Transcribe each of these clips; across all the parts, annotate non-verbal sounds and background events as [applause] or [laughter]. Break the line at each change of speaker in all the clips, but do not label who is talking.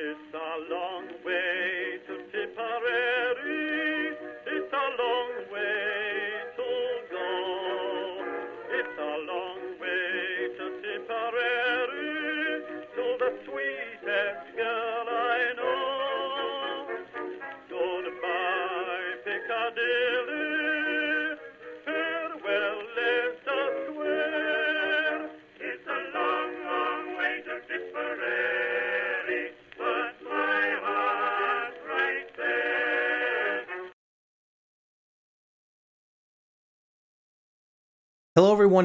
It's a long way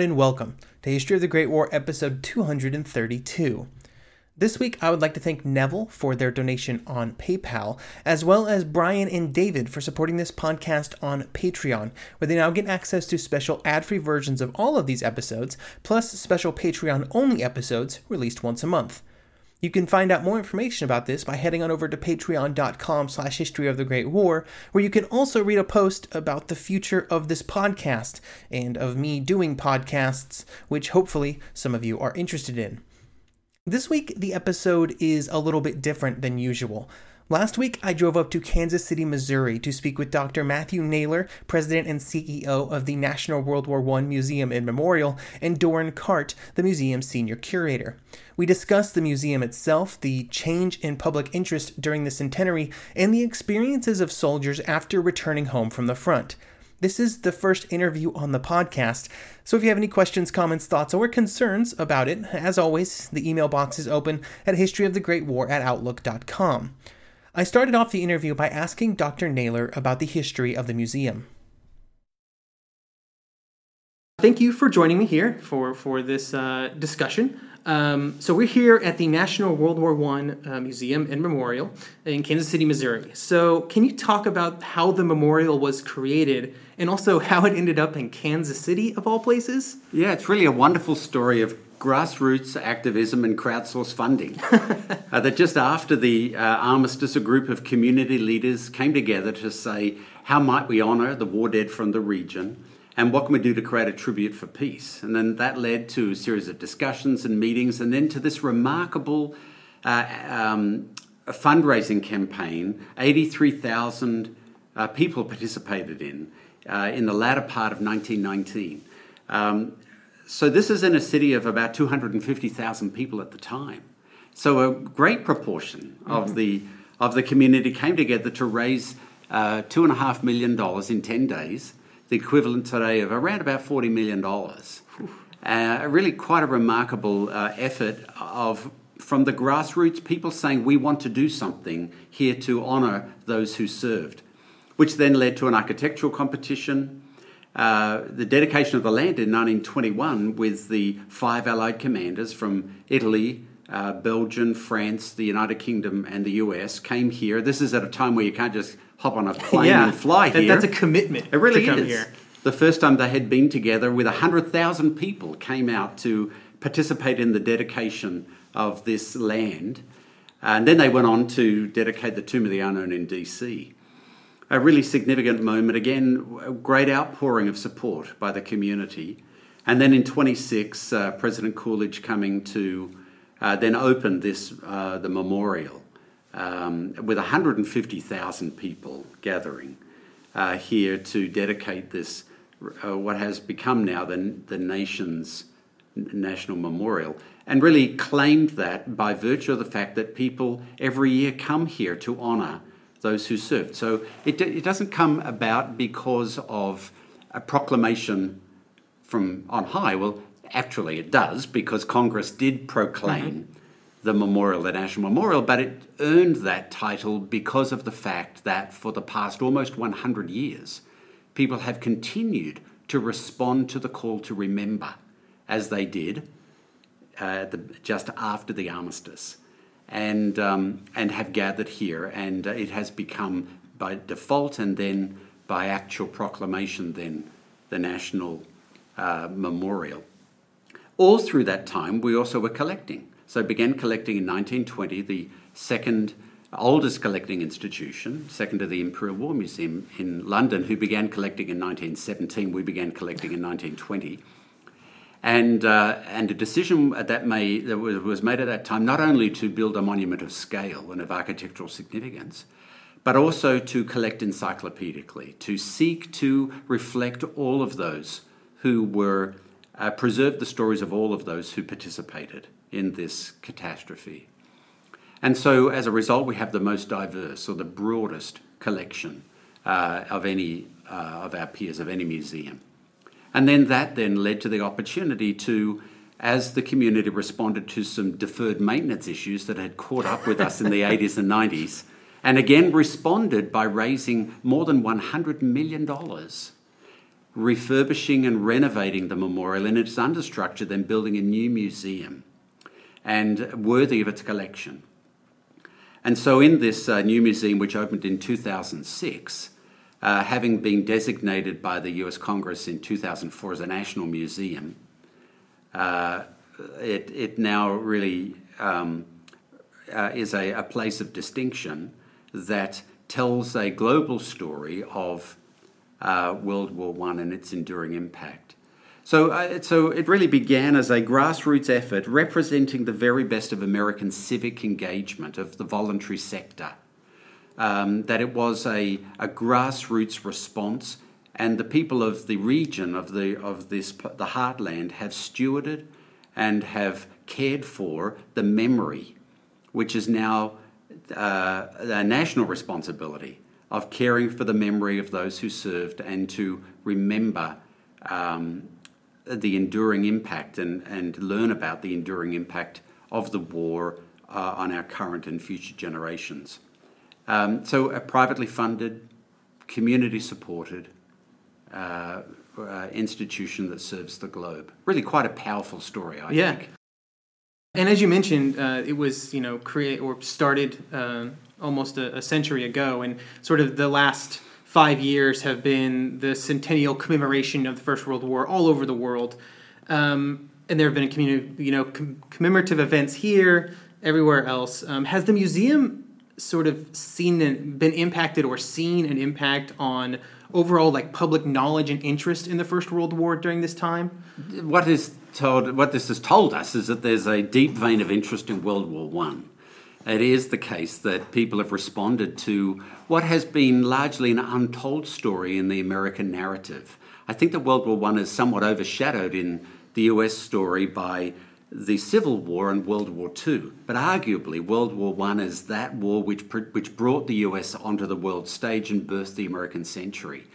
and welcome to History of the Great War, episode 232. This week, I would like to thank Neville for their donation on PayPal, as well as Brian and David for supporting this podcast on Patreon, where they now get access to special ad free versions of all of these episodes, plus special Patreon only episodes released once a month. You can find out more information about this by heading on over to patreon.com slash history of the Great War, where you can also read a post about the future of this podcast and of me doing podcasts, which hopefully some of you are interested in. This week, the episode is a little bit different than usual. Last week, I drove up to Kansas City, Missouri to speak with Dr. Matthew Naylor, President and CEO of the National World War I Museum and Memorial, and Doran Cart, the museum's senior curator. We discussed the museum itself, the change in public interest during the centenary, and the experiences of soldiers after returning home from the front. This is the first interview on the podcast, so if you have any questions, comments, thoughts, or concerns about it, as always, the email box is open at historyofthegreatwar at outlook.com. I started off the interview by asking Dr. Naylor about the history of the museum. Thank you for joining me here for, for this uh, discussion. Um, so we're here at the National World War I uh, Museum and Memorial in Kansas City, Missouri. So can you talk about how the memorial was created and also how it ended up in Kansas City, of all places?
Yeah, it's really a wonderful story of grassroots activism and crowdsourced funding. [laughs] uh, that just after the uh, armistice, a group of community leaders came together to say, how might we honour the war dead from the region? And what can we do to create a tribute for peace? And then that led to a series of discussions and meetings, and then to this remarkable uh, um, fundraising campaign 83,000 uh, people participated in uh, in the latter part of 1919. Um, so this is in a city of about 250,000 people at the time. So a great proportion mm-hmm. of the of the community came together to raise uh, two and a half million dollars in 10 days the equivalent today of around about $40 million. Uh, really quite a remarkable uh, effort of from the grassroots, people saying we want to do something here to honour those who served, which then led to an architectural competition, uh, the dedication of the land in 1921 with the five Allied commanders from Italy, uh, Belgium, France, the United Kingdom, and the US came here. This is at a time where you can't just hop on a [laughs] plane
yeah,
and fly here.
That's a commitment.
It really
is.
Here. The first time they had been together with 100,000 people came out to participate in the dedication of this land. And then they went on to dedicate the Tomb of the Unknown in DC. A really significant moment. Again, a great outpouring of support by the community. And then in 26, uh, President Coolidge coming to uh, then open this, uh, the memorial um, with 150,000 people gathering uh, here to dedicate this, uh, what has become now the, the nation's national memorial, and really claimed that by virtue of the fact that people every year come here to honour those who served. So it, it doesn't come about because of a proclamation from on high. Well, actually, it does because Congress did proclaim. Mm-hmm the memorial, the national memorial, but it earned that title because of the fact that for the past almost 100 years, people have continued to respond to the call to remember, as they did uh, the, just after the armistice, and um, and have gathered here, and uh, it has become by default and then by actual proclamation then the national uh, memorial. All through that time, we also were collecting. So began collecting in 1920, the second oldest collecting institution, second to the Imperial War Museum in London, who began collecting in 1917. We began collecting in 1920. And, uh, and a decision that, may, that was, made at that time not only to build a monument of scale and of architectural significance, but also to collect encyclopedically, to seek to reflect all of those who were, uh, preserve the stories of all of those who participated in this catastrophe. And so, as a result, we have the most diverse or the broadest collection uh, of any uh, of our peers, of any museum. And then that then led to the opportunity to, as the community responded to some deferred maintenance issues that had caught up with us in the [laughs] 80s and 90s, and again responded by raising more than $100 million, refurbishing and renovating the memorial in its understructure, then building a new museum and worthy of its collection. And so, in this uh, new museum, which opened in 2006, uh, having been designated by the US Congress in 2004 as a national museum, uh, it, it now really um, uh, is a, a, place of distinction that tells a global story of uh, World War I and its enduring impact. So, uh, so it really began as a grassroots effort representing the very best of American civic engagement of the voluntary sector um, that it was a, a grassroots response, and the people of the region of the of this the heartland have stewarded and have cared for the memory, which is now uh, a national responsibility of caring for the memory of those who served and to remember um, the enduring impact and, and learn about the enduring impact of the war uh, on our current and future generations. Um, so, a privately funded, community supported uh, uh, institution that serves the globe. Really, quite a powerful story, I
yeah.
think.
And as you mentioned, uh, it was you know create or started uh, almost a, a, century ago, and sort of the last five years have been the centennial commemoration of the First World War all over the world. Um, and there have been community, you know, com- commemorative events here, everywhere else. Um, has the museum sort of seen and been impacted or seen an impact on overall like public knowledge and interest in the First World War during this time?
What is told, what this has told us is that there's a deep vein of interest in World War One. It is the case that people have responded to what has been largely an untold story in the American narrative. I think that World War One is somewhat overshadowed in the US story by the Civil War and World War II. But arguably, World War I is that war which, which brought the US onto the world stage and birthed the American century.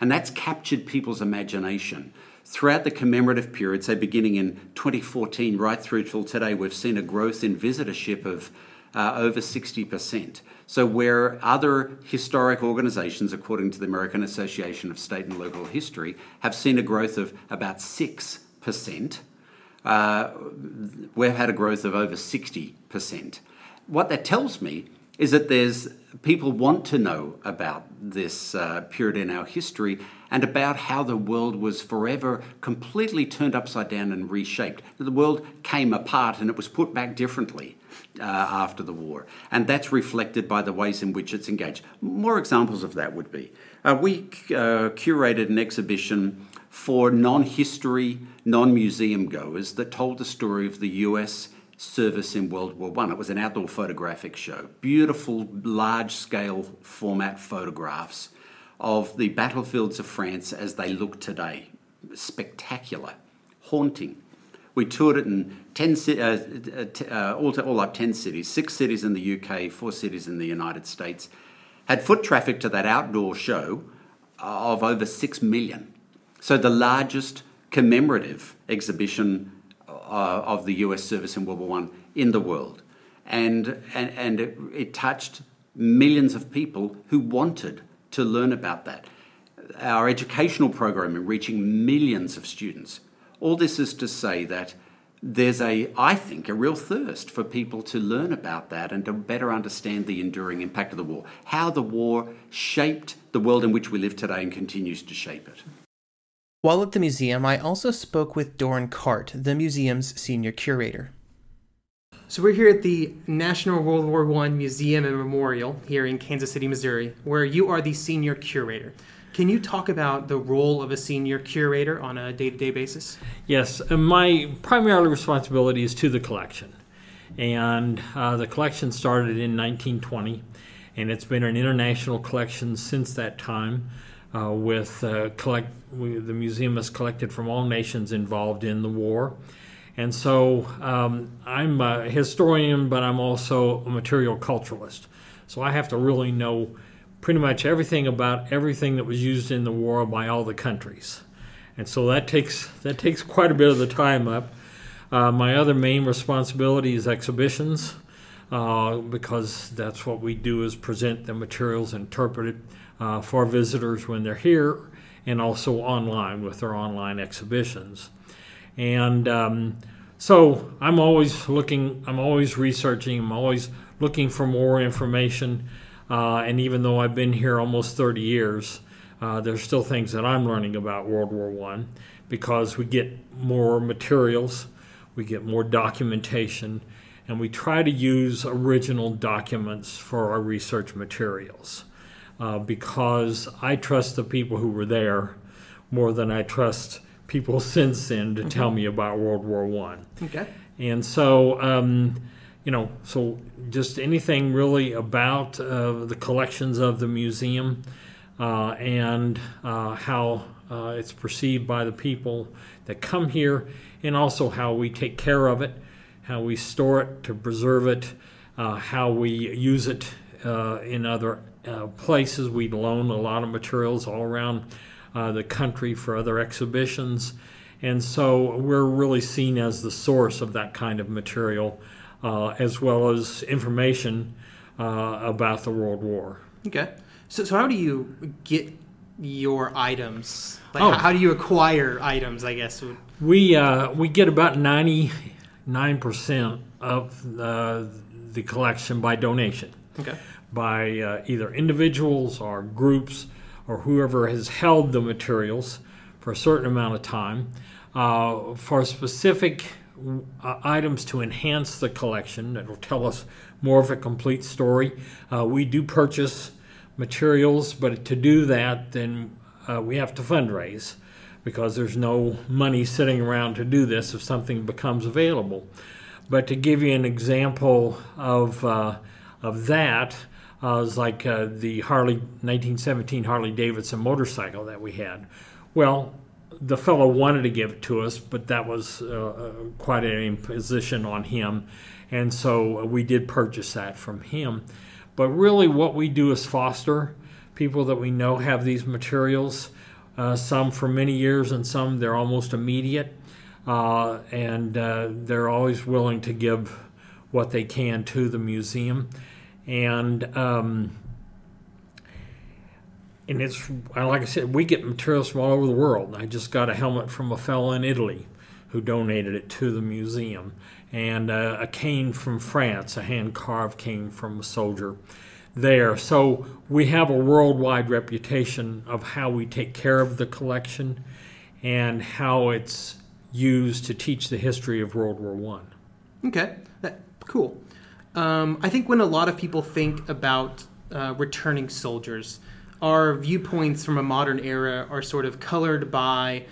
And that's captured people's imagination. Throughout the commemorative period, say beginning in 2014 right through till today, we've seen a growth in visitorship of uh, over 60%. So, where other historic organisations, according to the American Association of State and Local History, have seen a growth of about 6%, uh, we've had a growth of over 60%. What that tells me is that there's people want to know about this uh, period in our history and about how the world was forever completely turned upside down and reshaped. The world came apart and it was put back differently uh, after the war, and that's reflected by the ways in which it's engaged. More examples of that would be uh, we uh, curated an exhibition for non history, non museum goers that told the story of the US service in World War One. It was an outdoor photographic show, beautiful, large scale format photographs of the battlefields of France as they look today. Spectacular, haunting. We toured it in 10, uh, uh, all, all up 10 cities, six cities in the UK, four cities in the United States. Had foot traffic to that outdoor show of over 6 million. So, the largest commemorative exhibition uh, of the US service in World War I in the world. And, and, and it, it touched millions of people who wanted to learn about that. Our educational programming reaching millions of students. All this is to say that there's a, I think, a real thirst for people to learn about that and to better understand the enduring impact of the war, how the war shaped the world in which we live today and continues to shape it.
While at the museum, I also spoke with Doran Cart, the museum's senior curator. So we're here at the National World War I Museum and Memorial here in Kansas City, Missouri, where you are the senior curator. Can you talk about the role of a senior curator on a day to day basis?
Yes, my primary responsibility is to the collection. And uh, the collection started in 1920, and it's been an international collection since that time. Uh, with uh, collect, we, the museum has collected from all nations involved in the war. And so um, I'm a historian, but I'm also a material culturalist. So I have to really know pretty much everything about everything that was used in the war by all the countries. And so that takes that takes quite a bit of the time up. Uh, my other main responsibility is exhibitions, uh, because that's what we do is present the materials, interpret it uh, for visitors when they're here, and also online with our online exhibitions. And um, so I'm always looking, I'm always researching, I'm always looking for more information. Uh, and even though I've been here almost 30 years, uh, there's still things that I'm learning about World War One because we get more materials, we get more documentation, and we try to use original documents for our research materials uh, because I trust the people who were there more than I trust people [laughs] since then to tell me about World War One.
Okay.
And so, um, you know, so just anything really about uh, the collections of the museum uh, and uh, how uh, it's perceived by the people that come here, and also how we take care of it, how we store it to preserve it, uh, how we use it uh, in other places. We loan a lot of materials all around the country for other exhibitions. And so we're really seen as the source of that kind of material, uh, as well as information uh, about the World War.
Okay. So, so how do you get your items? Like,
Oh.
how, do you acquire items? I guess.
We uh, we get about ninety nine percent of uh, the collection by donation,
Okay.
By uh, either individuals or groups or whoever has held the materials for a certain amount of time. Uh, for specific uh, items to enhance the collection that will tell us more of a complete story, uh, we do purchase materials, but to do that, then uh, we have to fundraise because there's no money sitting around to do this if something becomes available. But to give you an example of uh, of that, uh, like uh, the Harley 1917 Harley Davidson motorcycle that we had. Well, the fellow wanted to give it to us, but that was uh, uh, quite an imposition on him, and so we did purchase that from him. But really, what we do is foster people that we know have these materials. Uh, some for many years, and some they're almost immediate, uh, and uh, they're always willing to give what they can to the museum, and. Um, and it's like I said, we get materials from all over the world. I just got a helmet from a fellow in Italy who donated it to the museum, and uh, a cane from France, a hand carved cane from a soldier there. So we have a worldwide reputation of how we take care of the collection and how it's used to teach the history of World War One.
Okay. That, cool. Um, I think when a lot of people think about uh, returning soldiers, our viewpoints from a modern era are sort of colored by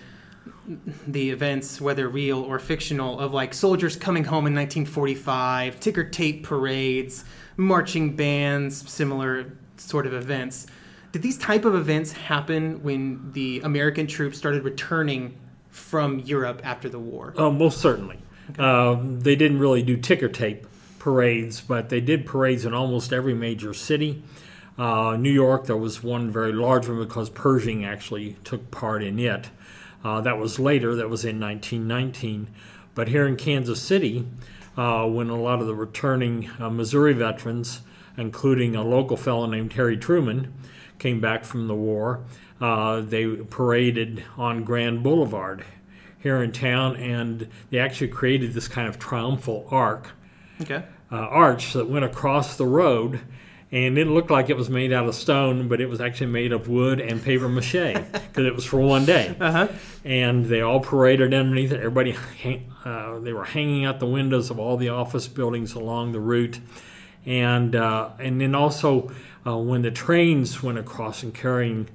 the events, whether real or fictional, of like soldiers coming home in 1945, ticker tape parades, marching bands, similar sort of events. Did these type of events happen when the American troops started returning from Europe after the war?
Oh, most certainly. Um, they didn't really do ticker tape parades, but they did parades in almost every major city. Uh, New York, there was one very large one because Pershing actually took part in it. Uh, that was later, that was in 1919. But here in Kansas City, uh, when a lot of the returning uh, Missouri veterans, including a local fellow named Harry Truman, came back from the war, uh, they paraded on Grand Boulevard here in town, and they actually created this kind of triumphal arc
Okay.
Uh, arch that went across the road, and it looked like it was made out of stone, but it was actually made of wood and paper mache [laughs] because it was for one day.
Uh huh.
And they all paraded underneath it. Everybody, hang, uh, they were hanging out the windows of all the office buildings along the route, and uh, and then also uh, when the trains went across and carrying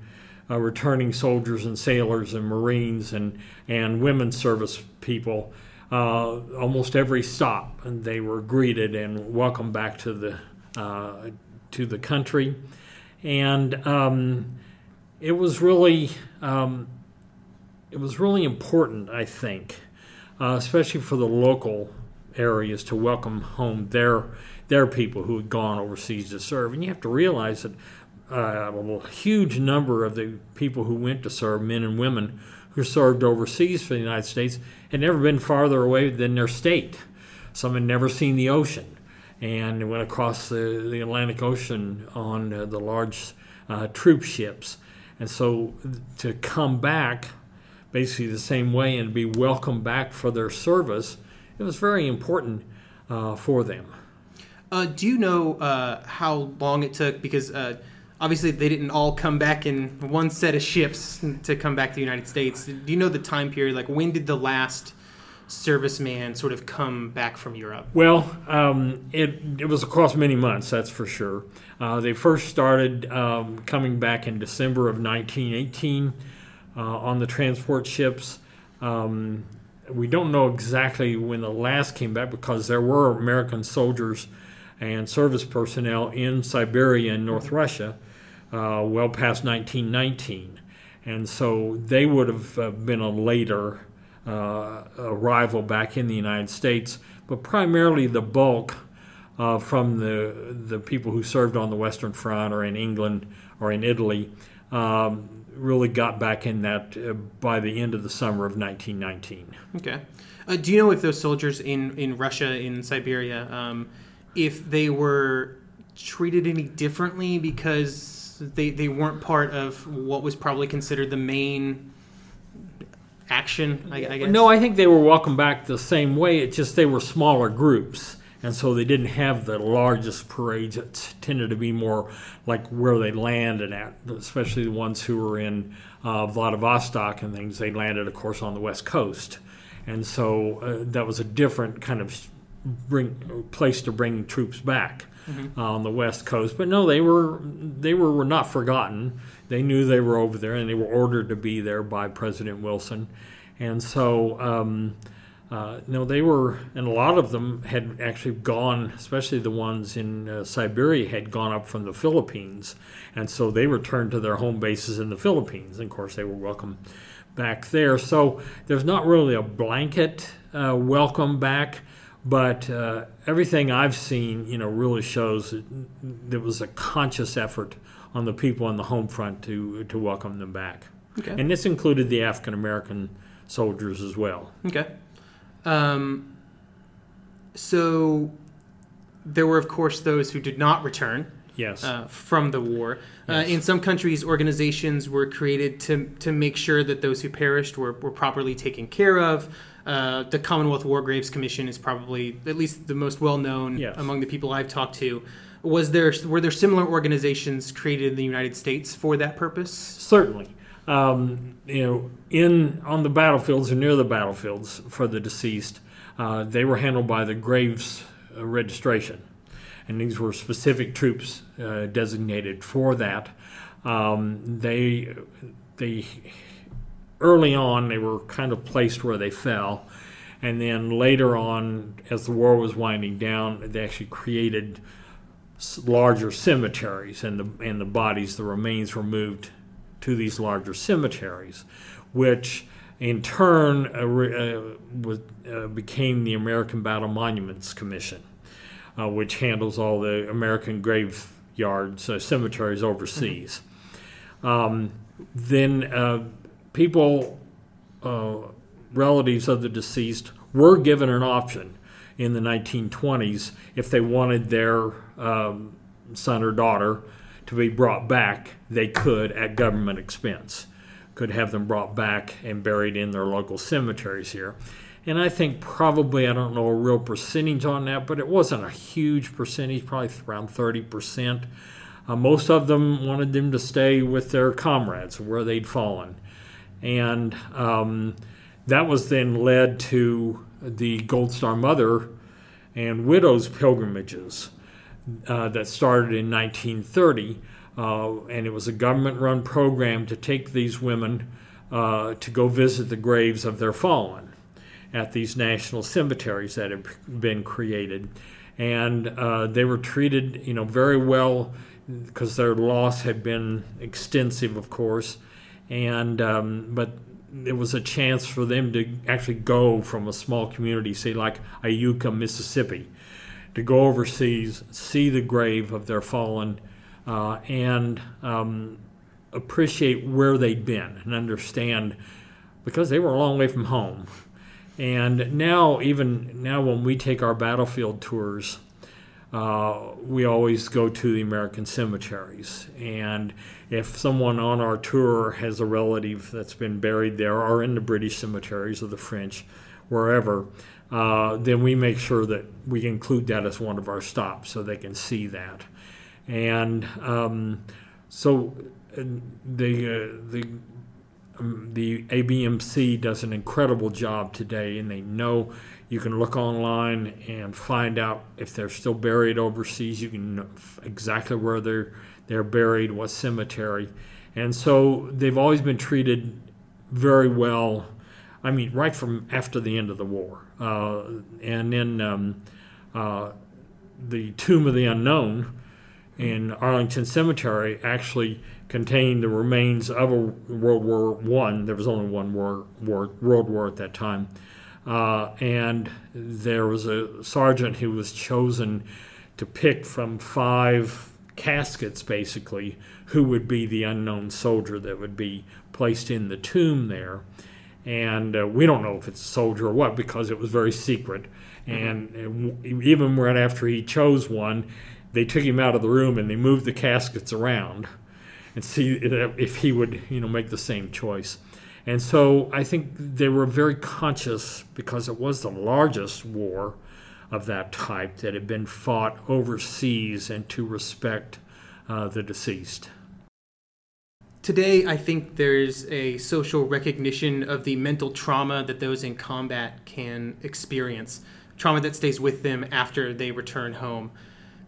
uh, returning soldiers and sailors and Marines and, and women's service people. Uh, almost every stop, they were greeted and welcomed back to the uh, to the country, and um, it was really um, it was really important, I think, uh, especially for the local areas to welcome home their their people who had gone overseas to serve. And you have to realize that uh, a huge number of the people who went to serve, men and women who served overseas for the United States, had never been farther away than their state. Some had never seen the ocean and went across the, the Atlantic Ocean on uh, the large uh, troop ships. And so to come back basically the same way and be welcomed back for their service, it was very important uh, for them.
Uh, do you know uh, how long it took? Because uh, obviously they didn't all come back in one set of ships to come back to the United States. Do you know the time period? Like when did the last serviceman sort of come back from Europe?
Well, um, it it was across many months, that's for sure. Uh, they first started um, coming back in December of 1918 uh, on the transport ships. Um, we don't know exactly when the last came back because there were American soldiers and service personnel in Siberia and North Russia uh, well past 1919. And so they would have uh, been a later uh, arrival back in the United States, but primarily the bulk uh, from the, the people who served on the Western Front or in England or in Italy um, really got back in that uh, by the end of the summer of 1919.
Okay. Uh, do you know if those soldiers in, in Russia, in Siberia, um, if they were treated any differently because they, they weren't part of what was probably considered the main action, I, I guess?
No, I think they were welcomed back the same way. It's just they were smaller groups. And so they didn't have the largest parades. It tended to be more like where they landed at, especially the ones who were in uh, Vladivostok and things. They landed, of course, on the west coast. And so uh, that was a different kind of bring place to bring troops back mm-hmm. uh, on the west coast. But no, they were they were, were not forgotten. They knew they were over there, and they were ordered to be there by President Wilson. And so, um, uh, no, they were, and a lot of them had actually gone, especially the ones in uh, Siberia, had gone up from the Philippines, and so they returned to their home bases in the Philippines. And of course, they were welcome back there. So there's not really a blanket uh, welcome back. But uh, everything I've seen, you know, really shows that there was a conscious effort on the people on the home front to to welcome them back.
Okay.
And this included the African American soldiers as well.
Okay. Um, so there were, of course, those who did not return.
Yes.
Uh, from the war. Uh, in some countries, organizations were created to, to make sure that those who perished were, were properly taken care of. Uh, the Commonwealth War Graves Commission is probably at least the most well known
Yes.
among the people I've talked to. Was there were there similar organizations created in the United States for that purpose?
Certainly. Um, you know, in on the battlefields or near the battlefields for the deceased, uh, they were handled by the Graves uh, Registration, and these were specific troops uh, designated for that. Um, they they early on they were kind of placed where they fell, and then later on, as the war was winding down, they actually created larger cemeteries, and the and the bodies, the remains, were moved to these larger cemeteries, which in turn uh, uh, was, uh, became the American Battle Monuments Commission, uh, which handles all the American graveyards, uh, cemeteries overseas. Um, then uh, people, uh, relatives of the deceased, were given an option in the 1920s if they wanted their um, son or daughter to be brought back, they could at government expense. Could have them brought back and buried in their local cemeteries here. And I think probably, I don't know a real percentage on that, but it wasn't a huge percentage, probably around 30%. Uh, most of them wanted them to stay with their comrades where they'd fallen. And um, that was then led to the Gold Star Mother and Widows pilgrimages uh, that started in 1930, uh, and it was a government-run program to take these women uh, to go visit the graves of their fallen at these national cemeteries that had been created, and uh, they were treated, you know, very well because their loss had been extensive, of course, and um, but it was a chance for them to actually go from a small community, say like Iuka, Mississippi, to go overseas, see the grave of their fallen, uh, and um, appreciate where they'd been and understand because they were a long way from home. And now, even now, when we take our battlefield tours, uh, we always go to the American cemeteries. And if someone on our tour has a relative that's been buried there or in the British cemeteries or the French, wherever, uh, then we make sure that we include that as one of our stops so they can see that. And um, so the, uh, the um, the ABMC does an incredible job today, and they know you can look online and find out if they're still buried overseas. You can know exactly where they're they're buried, what cemetery, and so they've always been treated very well. I mean, right from after the end of the war, uh, and then um, uh, the Tomb of the Unknown in Arlington Cemetery actually contained the remains of a World War One. There was only one war, war, World War at that time, uh, and there was a sergeant who was chosen to pick from five caskets, basically, who would be the unknown soldier that would be placed in the tomb there. And uh, we don't know if it's a soldier or what because it was very secret. And uh, even right after he chose one, they took him out of the room and they moved the caskets around and see if he would, you know, make the same choice. And so I think they were very conscious because it was the largest war of that type that had been fought overseas and to respect uh, the deceased.
Today, I think there's a social recognition of the mental trauma that those in combat can experience, trauma that stays with them after they return home.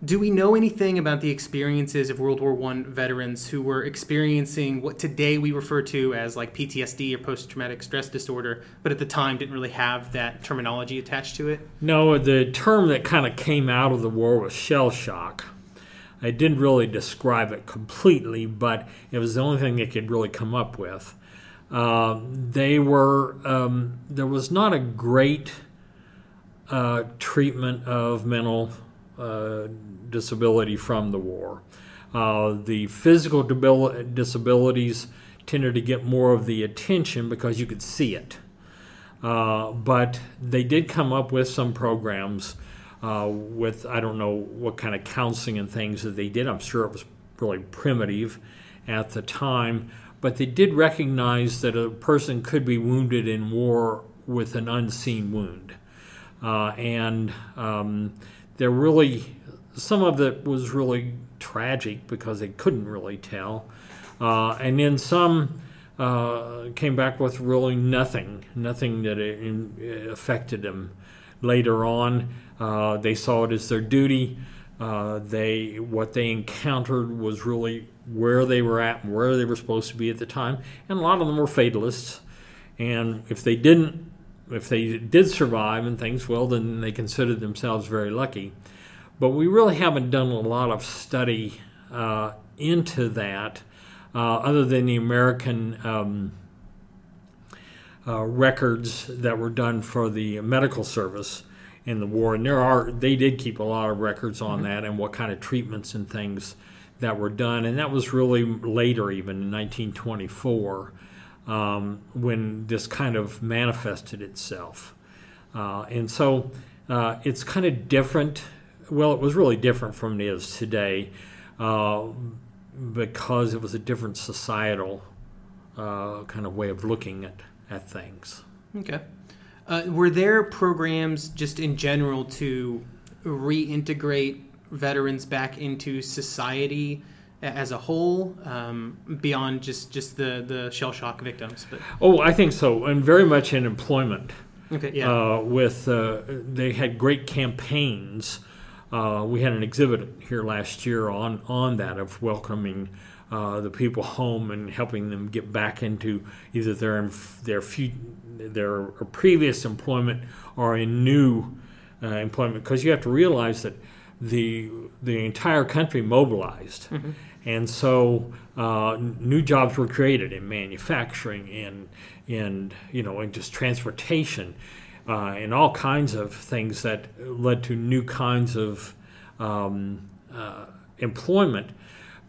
Do we know anything about the experiences of World War I veterans who were experiencing what today we refer to as like PTSD or post traumatic stress disorder, but at the time didn't really have that terminology attached to it?
No, the term that kind of came out of the war was shell shock. I didn't really describe it completely, but it was the only thing they could really come up with. Uh, they were, um, there was not a great uh, treatment of mental disability from the war. Uh, the physical debil- disabilities tended to get more of the attention because you could see it. Uh, but they did come up with some programs uh, with, I don't know what kind of counseling and things that they did. I'm sure it was really primitive at the time. But they did recognize that a person could be wounded in war with an unseen wound. Uh, and um, they're really some of it was really tragic because they couldn't really tell, uh, and then some uh, came back with really nothing, nothing that it, affected them. Later on, uh, they saw it as their duty. Uh, they what they encountered was really where they were at and where they were supposed to be at the time, and a lot of them were fatalists. And if they didn't if they did survive and things, well, then they considered themselves very lucky. But we really haven't done a lot of study uh, into that, uh, other than the American um, uh, records that were done for the medical service in the war. And there are they did keep a lot of records on mm-hmm. that and what kind of treatments and things that were done. And that was really later, even in 1924 um, when this kind of manifested itself. Uh, and so uh, it's kind of different. Well, it was really different from it is today uh, because it was a different societal uh, kind of way of looking at, at things.
Okay. Uh, were there programs just in general to reintegrate veterans back into society? As a whole, um, beyond just just the the shell shock victims. But
oh, I think so, and very much in employment.
Okay, yeah.
Uh, with uh, they had great campaigns uh, we had an exhibit here last year on on that of welcoming uh, the people home and helping them get back into either their their few, their previous employment or in new uh, employment because you have to realize that the the entire country mobilized, and so uh, new jobs were created in manufacturing and and you know in just transportation uh, and all kinds of things that led to new kinds of um, uh, employment.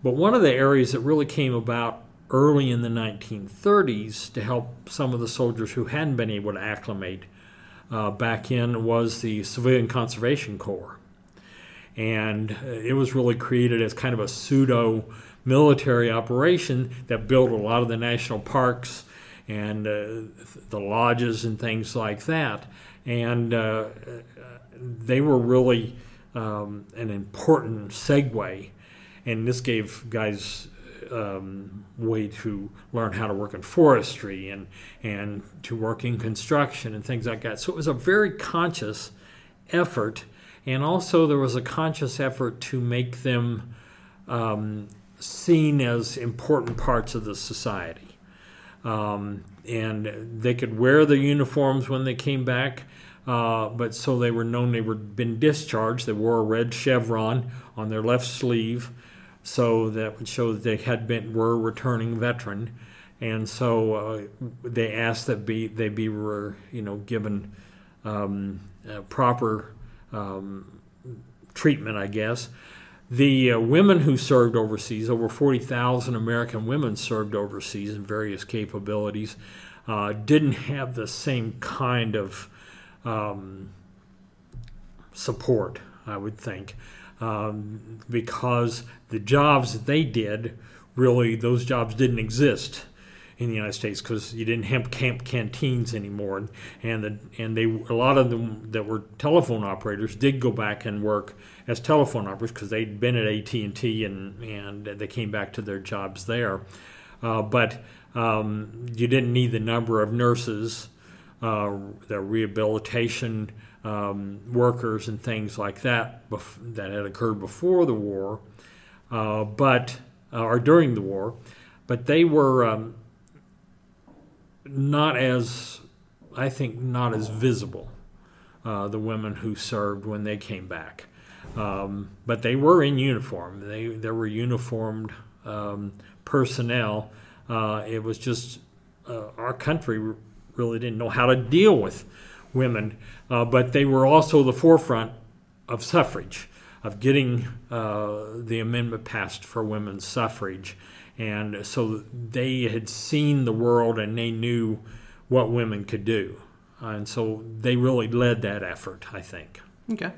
But one of the areas that really came about early in the 1930s to help some of the soldiers who hadn't been able to acclimate uh, back in was the Civilian Conservation Corps. And uh, it was really created as kind of a pseudo military operation that built a lot of the national parks and uh, the lodges and things like that. And uh, they were really um, an important segue. And this gave guys um, way to learn how to work in forestry and, and to work in construction and things like that. So it was a very conscious effort. And also, there was a conscious effort to make them um, seen as important parts of the society. Um, and they could wear the uniforms when they came back, uh, but so they were known they were been discharged. They wore a red chevron on their left sleeve, so that would show that they had been were a returning veteran, and so uh, they asked that be they be were you know given um, uh, proper um, treatment, I guess. The uh, women who served overseas, over 40,000 American women served overseas in various capabilities, uh, didn't have the same kind of um, support, I would think, um, because the jobs that they did, really, those jobs didn't exist in the United States because you didn't have camp canteens anymore, and and, the, and they a lot of them that were telephone operators did go back and work as telephone operators because they'd been at AT and T and and they came back to their jobs there, uh, but um, you didn't need the number of nurses, uh, the rehabilitation um, workers and things like that bef- that had occurred before the war, uh, but or during the war, but they were. Um, not as, I think, not as visible. Uh, the women who served when they came back, um, but they were in uniform. They there were uniformed um, personnel. Uh, it was just uh, our country really didn't know how to deal with women, uh, but they were also the forefront of suffrage, of getting uh, the amendment passed for women's suffrage and so they had seen the world and they knew what women could do. And so they really led that effort, I think.
Okay.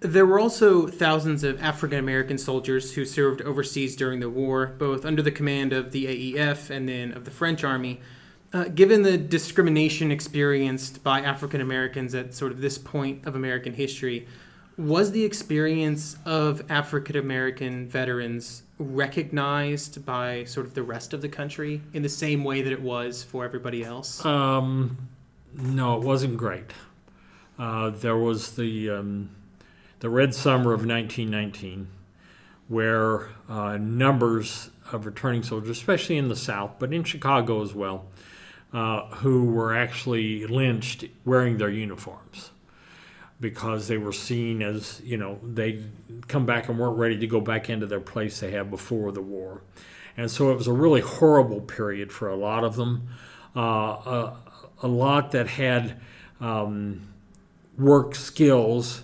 There were also thousands of African American soldiers who served overseas during the war, both under the command of the AEF and then of the French army. Uh, given the discrimination experienced by African Americans at sort of this point of American history, was the experience of African American veterans recognized by sort of the rest of the country in the same way that it was for everybody else?
Um, no, it wasn't great. Uh, there was the um, the Red Summer of 1919, where uh, numbers of returning soldiers, especially in the South, but in Chicago as well, uh, who were actually lynched wearing their uniforms because they were seen as you know they come back and weren't ready to go back into their place they had before the war, and so it was a really horrible period for a lot of them. Uh, a, a, lot that had um, work skills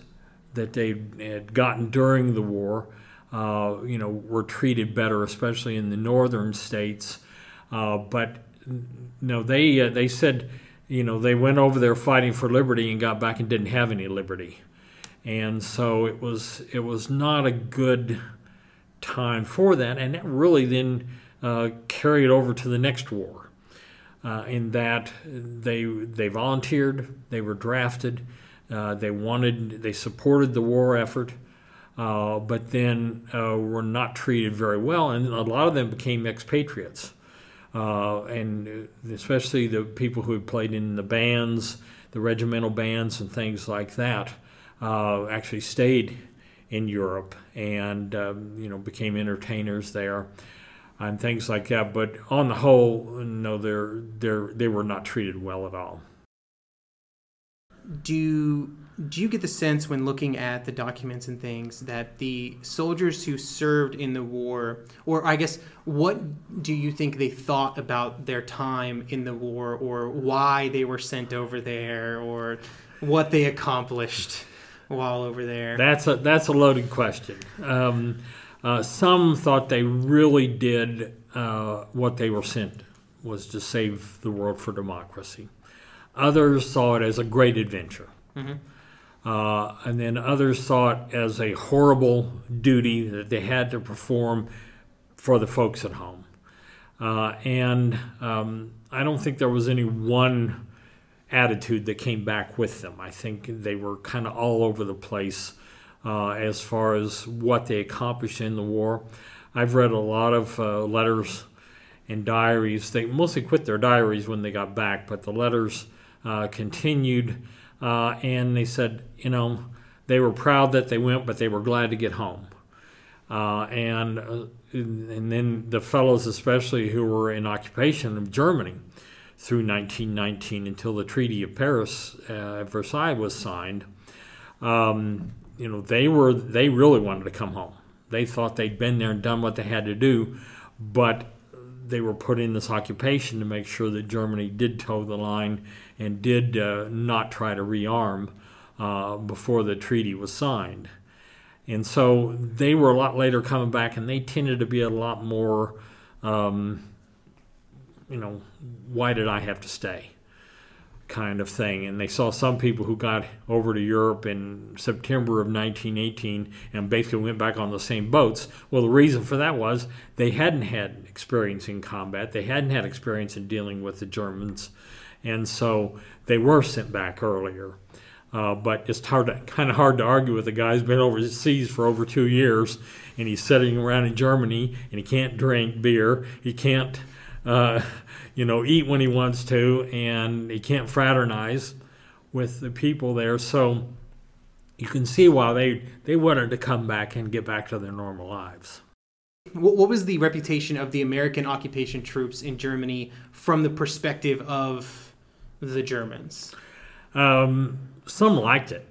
that they had gotten during the war, uh, you know, were treated better, especially in the northern states. Uh, but no, they uh, they said you know, they went over there fighting for liberty and got back and didn't have any liberty. And so it was it was not a good time for that, and that really then uh, carried over to the next war. Uh, in that they they volunteered, they were drafted, uh, they wanted they supported the war effort, uh, but then uh, were not treated very well, and a lot of them became expatriates uh, and especially the people who played in the bands, the regimental bands, and things like that. uh, actually stayed in Europe and um, you know became entertainers there and things like that. But on the whole, no, they're they're they were not treated well at all.
Do do you get the sense when looking at the documents and things that the soldiers who served in the war, or I guess, what do you think they thought about their time in the war, or why they were sent over there, or what they accomplished while over there?
That's a that's a loaded question. Um, uh, some thought they really did uh, what they were sent was to save the world for democracy. Others saw it as a great adventure.
Mm-hmm.
Uh, and then others saw it as a horrible duty that they had to perform for the folks at home. Uh, and um, I don't think there was any one attitude that came back with them. I think they were kind of all over the place uh, as far as what they accomplished in the war. I've read a lot of uh, letters and diaries. They mostly quit their diaries when they got back, but the letters uh, continued uh, and they said, you know, they were proud that they went, but they were glad to get home. Uh, and uh, and then the fellows, especially who were in occupation of Germany through 1919 until the Treaty of Paris, uh, Versailles was signed. Um, you know, they were they really wanted to come home. They thought they'd been there and done what they had to do, but they were put in this occupation to make sure that Germany did toe the line and did uh, not try to rearm uh, before the treaty was signed. And so they were a lot later coming back, and they tended to be a lot more, um, you know, why did I have to stay? kind of thing. And they saw some people who got over to Europe in September of 1918 and basically went back on the same boats. Well, the reason for that was they hadn't had experience in combat, they hadn't had experience in dealing with the Germans, and so they were sent back earlier. Uh, but it's hard to, kind of hard to argue with a guy who's been overseas for over two years and he's sitting around in Germany and he can't drink beer, he can't uh, you know, eat when he wants to, and he can't fraternize with the people there. So you can see why they they wanted to come back and get back to their normal lives.
What was the reputation of the American occupation troops in Germany from the perspective of the Germans?
Um, some liked it.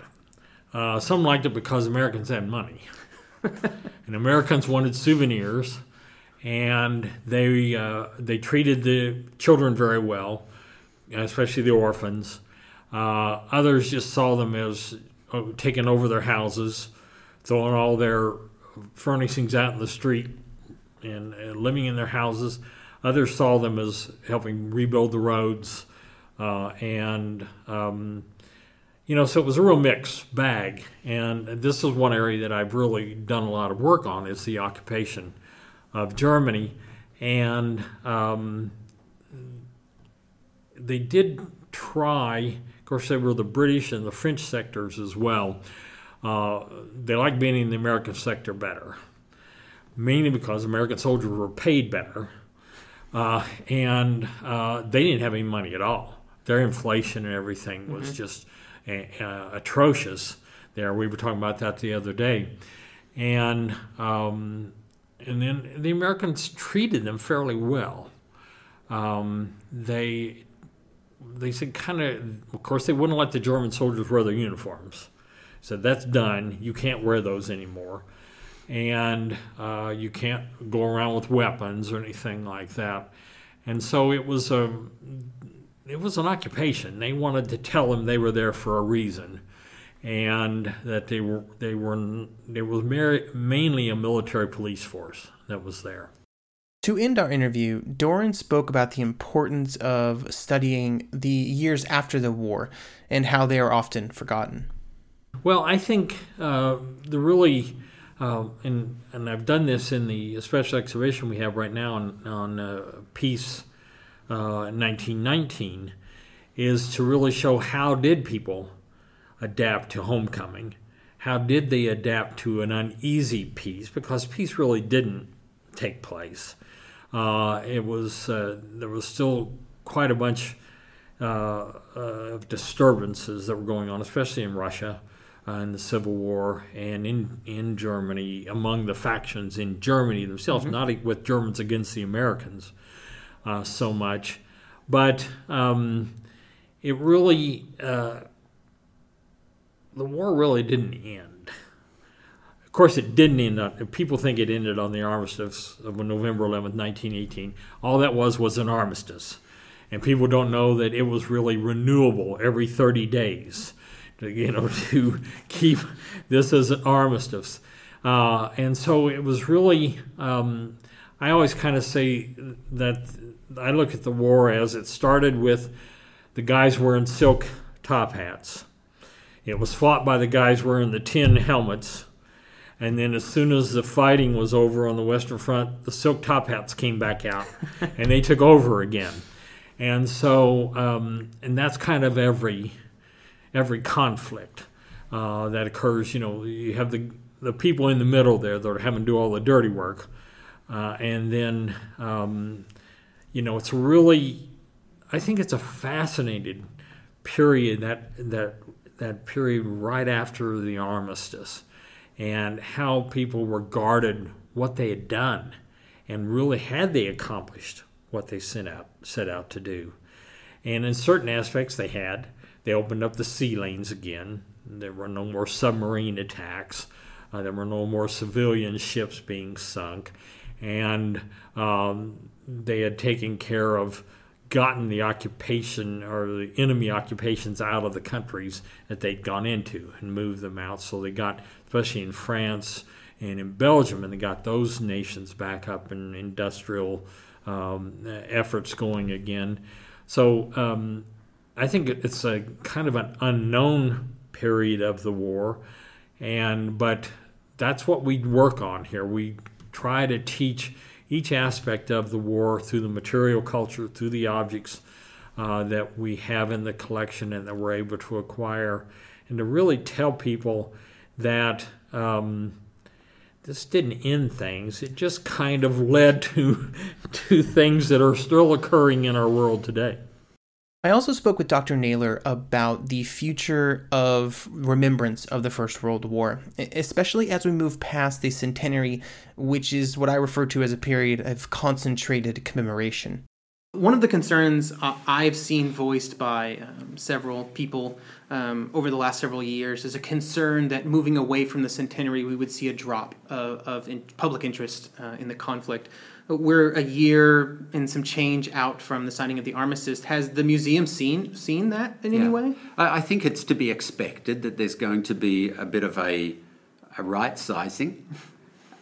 Uh, some liked it because Americans had money, [laughs] and Americans wanted souvenirs and they uh, they treated the children very well, especially the orphans. Uh, others just saw them as uh, taking over their houses, throwing all their furnishings out in the street, and, and living in their houses. Others saw them as helping rebuild the roads, uh, and um, you know, so it was a real mixed bag. And this is one area that I've really done a lot of work on is the occupation of Germany, and um, they did try. Of course, they were the British and the French sectors as well. Uh, they liked being in the American sector better, mainly because American soldiers were paid better, uh, and uh, they didn't have any money at all. Their inflation and everything was mm-hmm. just uh, atrocious. There, we were talking about that the other day, and um, and then the Americans treated them fairly well. Um, they they said kind of, of course, they wouldn't let the German soldiers wear their uniforms. Said that's done. You can't wear those anymore, and uh, you can't go around with weapons or anything like that. And so it was a it was an occupation. They wanted to tell them they were there for a reason and that they were they were they was mainly a military police force that was there.
To end our interview, Doran spoke about the importance of studying the years after the war and how they are often forgotten.
Well, I think uh, the really, uh, and, and I've done this in the special exhibition we have right now on, on uh, Peace 1919, uh, is to really show how did people adapt to homecoming? How did they adapt to an uneasy peace? Because peace really didn't take place. Uh, it was uh, there was still quite a bunch uh, of disturbances that were going on, especially in Russia, uh, in the Civil War and in in Germany among the factions in Germany themselves, not with Germans against the Americans uh, so much, but um, it really uh, the war really didn't end. Of course, it didn't end. People think it ended on the armistice of November 11th, 1918. All that was was an armistice, and people don't know that it was really renewable every 30 days. To, you know, [laughs] to keep this as an armistice, uh, and so it was really. Um, I always kind of say that I look at the war as it started with the guys wearing silk top hats. It was fought by the guys wearing the tin helmets. And then, as soon as the fighting was over on the Western Front, the silk top hats came back out [laughs] and they took over again. And so, um, and that's kind of every every conflict uh, that occurs. You know, you have the the people in the middle there that are having to do all the dirty work, uh, and then um, you know it's really, I think it's a fascinating period that that that period right after the armistice, and how people regarded what they had done, and really had they accomplished what they set out set out to do, and in certain aspects they had. They opened up the sea lanes again. There were no more submarine attacks. Uh, there were no more civilian ships being sunk. And um, they had taken care of, gotten the occupation or the enemy occupations out of the countries that they'd gone into and moved them out. So they got, especially in France and in Belgium, and they got those nations back up in industrial um, efforts going again. So um, I think it's a kind of an unknown period of the war, and but that's what we work on here. We try to teach each aspect of the war through the material culture, through the objects uh, that we have in the collection and that we're able to acquire, and to really tell people that. Um, this didn't end things. It just kind of led to [laughs] to things that are still occurring in our world today.
I also spoke with Dr. Naylor about the future of remembrance of the First World War, especially as we move past the centenary, which is what I refer to as a period of concentrated commemoration. One of the concerns I've seen voiced by um, several people um, over the last several years is a concern that moving away from the centenary, we would see a drop of, of in public interest uh, in the conflict we're a year and some change out from the signing of the armistice. Has the museum seen seen that in yeah. any way?
I think it's to be expected that there's going to be a bit of a, a right sizing.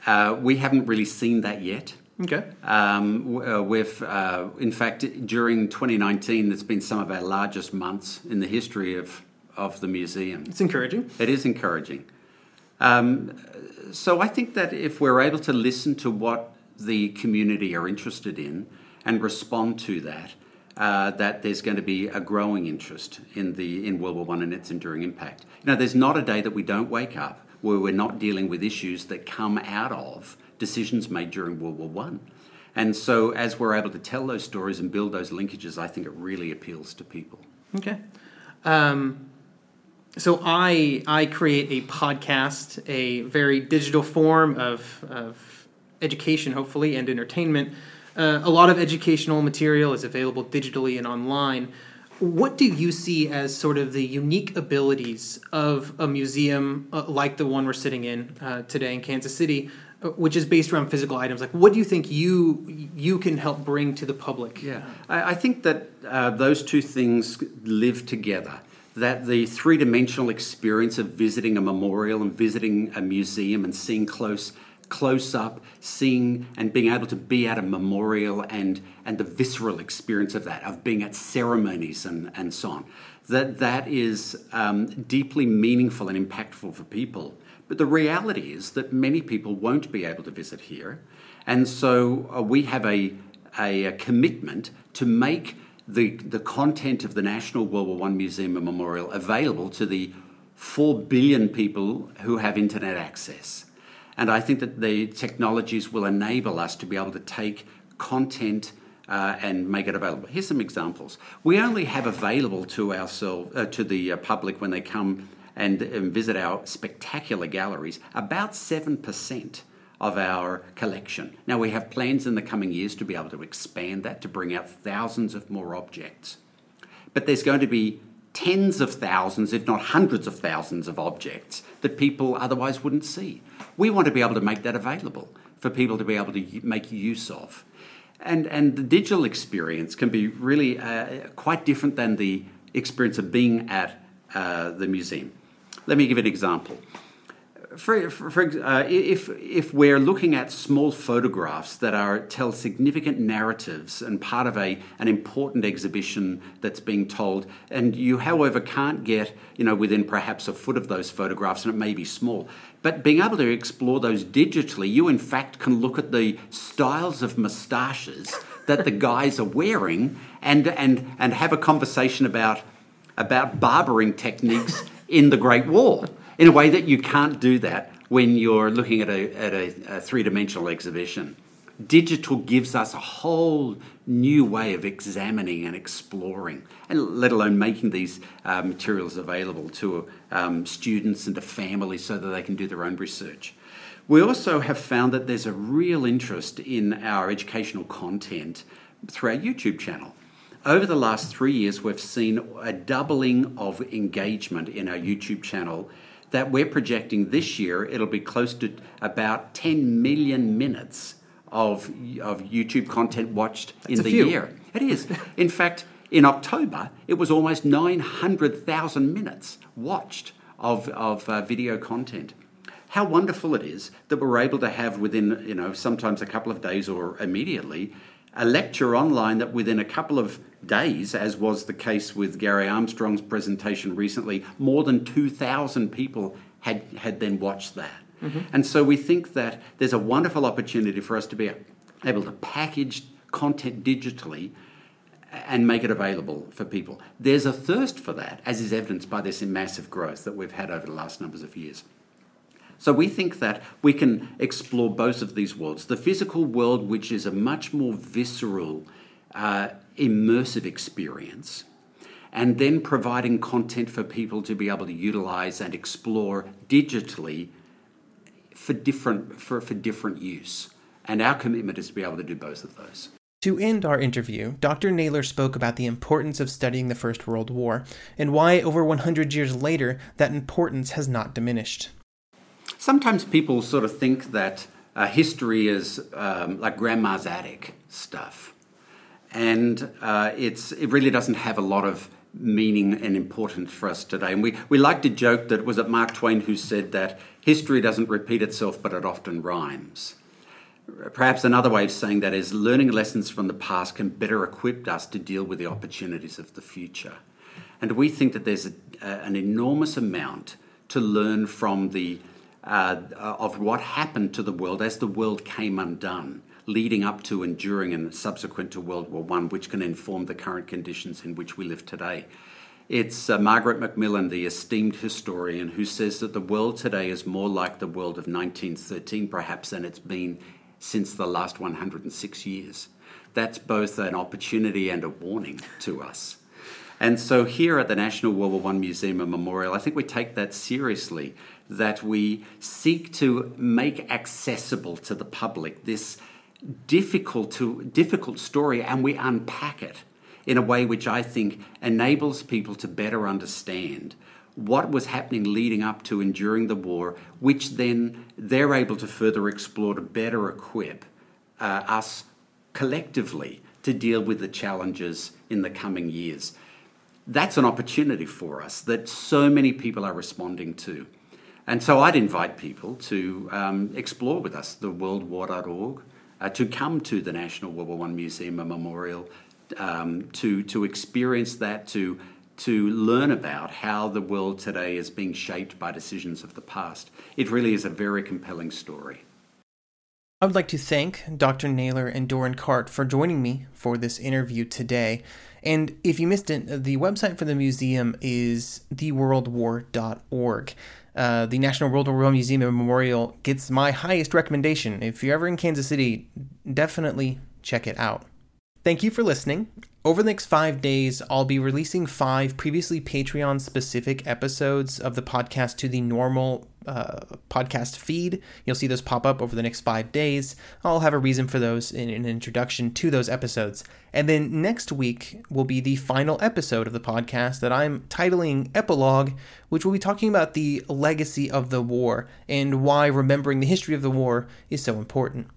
Uh, we haven't really seen that yet.
Okay.
Um, uh, we've, uh, in fact, during 2019, it's been some of our largest months in the history of, of the museum.
It's encouraging.
It is encouraging. Um, so I think that if we're able to listen to what the community are interested in and respond to that, uh, that there's going to be a growing interest in the in World War One and its enduring impact. You know, there's not a day that we don't wake up where we're not dealing with issues that come out of decisions made during World War One. And so, as we're able to tell those stories and build those linkages, I think it really appeals to people.
Okay. Um, so I I create a podcast, a very digital form of of education, hopefully, and entertainment. Uh, a lot of educational material is available digitally and online. What do you see as sort of the unique abilities of a museum uh, like the one we're sitting in uh, today in Kansas City, uh, which is based around physical items? Like, what do you think you you can help bring to the public?
Yeah, I, I think that uh, those two things live together that the three dimensional experience of visiting a memorial and visiting a museum and seeing close close up, seeing and being able to be at a memorial and, and the visceral experience of that, of being at ceremonies and, and so on. That, that is um, deeply meaningful and impactful for people. But the reality is that many people won't be able to visit here. And so uh, we have a, a, a, commitment to make the, the content of the National World War I Museum and Memorial available to the 4 billion people who have internet access. And I think that the technologies will enable us to be able to take content uh, and make it available. Here's some examples. We only have available to ourselves, uh, to the uh, public when they come and, and visit our spectacular galleries, about 7% of our collection. Now, we have plans in the coming years to be able to expand that to bring out thousands of more objects. But there's going to be tens of thousands, if not hundreds of thousands, of objects that people otherwise wouldn't see. We want to be able to make that available for people to be able to make use of. And, and the digital experience can be really uh, quite different than the experience of being at uh, the museum. Let me give an example for, for, for uh, if if we're looking at small photographs that are tell significant narratives and part of a an important exhibition that's being told, and you, however, can't get you know within perhaps a foot of those photographs, and it may be small, but being able to explore those digitally, you in fact can look at the styles of moustaches that the guys are wearing, and and and have a conversation about about barbering techniques in the Great War in a way that you can't do that when you're looking at a, at a, a three dimensional exhibition. Digital gives us a whole new way of examining and exploring, and let alone making these uh, materials available to um, students and to families so that they can do their own research. We also have found that there's a real interest in our educational content through our YouTube channel. Over the last three years, we've seen a doubling of engagement in our YouTube channel that we're projecting this year it'll be close to about 10 million minutes of, of YouTube content watched in the year. It is. In fact, in October, it was almost 900,000 minutes watched of, of uh, video content. How wonderful it is that we're able to have within, you know, sometimes a couple of days or immediately, a lecture online that within a couple of days, as was the case with Gary Armstrong's presentation recently, more than 2,000 people had, had then watched that. Mm-hmm. And so we think that there's a wonderful opportunity for us to be able to package content digitally and make it available for people. There's a thirst for that, as is evidenced by this massive growth that we've had over the last numbers of years. So we think that we can explore both of these worlds the physical world, which is a much more visceral, uh, immersive experience, and then providing content for people to be able to utilize and explore digitally for different, for, for different use. And our commitment is to be able to do both of those.
To end our interview, Dr. Naylor spoke about the importance of studying the First World War and why, over 100 years later, that importance has not diminished.
Sometimes people sort of think that uh, history is um, like grandma's attic stuff, and uh, it's it really doesn't have a lot of meaning and importance for us today. And we, we like to joke that was it Mark Twain who said that history doesn't repeat itself, but it often rhymes. Perhaps another way of saying that is learning lessons from the past can better equip us to deal with the opportunities of the future. And we think that there's a, an enormous amount to learn from the uh, of what happened to the world as the world came undone, leading up to and during and subsequent to World War One, which can inform the current conditions in which we live today. It's uh, Margaret Macmillan, the esteemed historian, who says that the world today is more like the world of 1913, perhaps, than it's been since the last 106 years. That's both an opportunity and a warning to us. And so, here at the National World War I Museum and Memorial, I think we take that seriously that we seek to make accessible to the public this difficult to difficult story and we unpack it in a way which I think enables people to better understand what was happening leading up to and during the war, which then they're able to further explore to better equip uh, us collectively to deal with the challenges in the coming years. That's an opportunity for us that so many people are responding to. And so I'd invite people to um, explore with us the worldwar.org, uh, to come to the National World War I Museum and Memorial, um, to, to experience that, to, to learn about how the world today is being shaped by decisions of the past. It really is a very compelling story.
I would like to thank Dr. Naylor and Doran Cart for joining me for this interview today. And if you missed it, the website for the museum is theworldwar.org. Uh, the National World War I Museum and Memorial gets my highest recommendation. If you're ever in Kansas City, definitely check it out. Thank you for listening. Over the next five days, I'll be releasing five previously Patreon specific episodes of the podcast to the normal uh, podcast feed. You'll see those pop up over the next five days. I'll have a reason for those in an introduction to those episodes. And then next week will be the final episode of the podcast that I'm titling Epilogue, which will be talking about the legacy of the war and why remembering the history of the war is so important.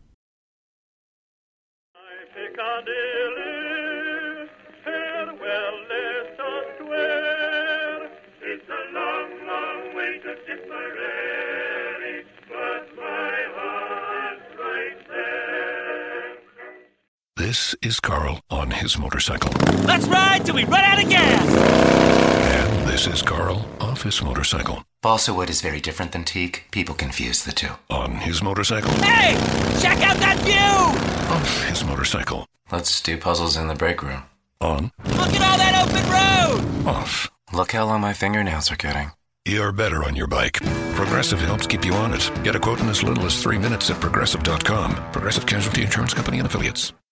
This is Carl on his motorcycle.
Let's ride till we run out of gas!
And this is Carl off his motorcycle.
Balsa wood is very different than teak. People confuse the two.
On his motorcycle.
Hey! Check out that view!
Off his motorcycle.
Let's do puzzles in the break room.
On.
Look at all that open road!
Off.
Look how long my fingernails are getting.
You're better on your bike. Progressive helps keep you on it. Get a quote in as little as three minutes at progressive.com. Progressive Casualty Insurance Company and Affiliates.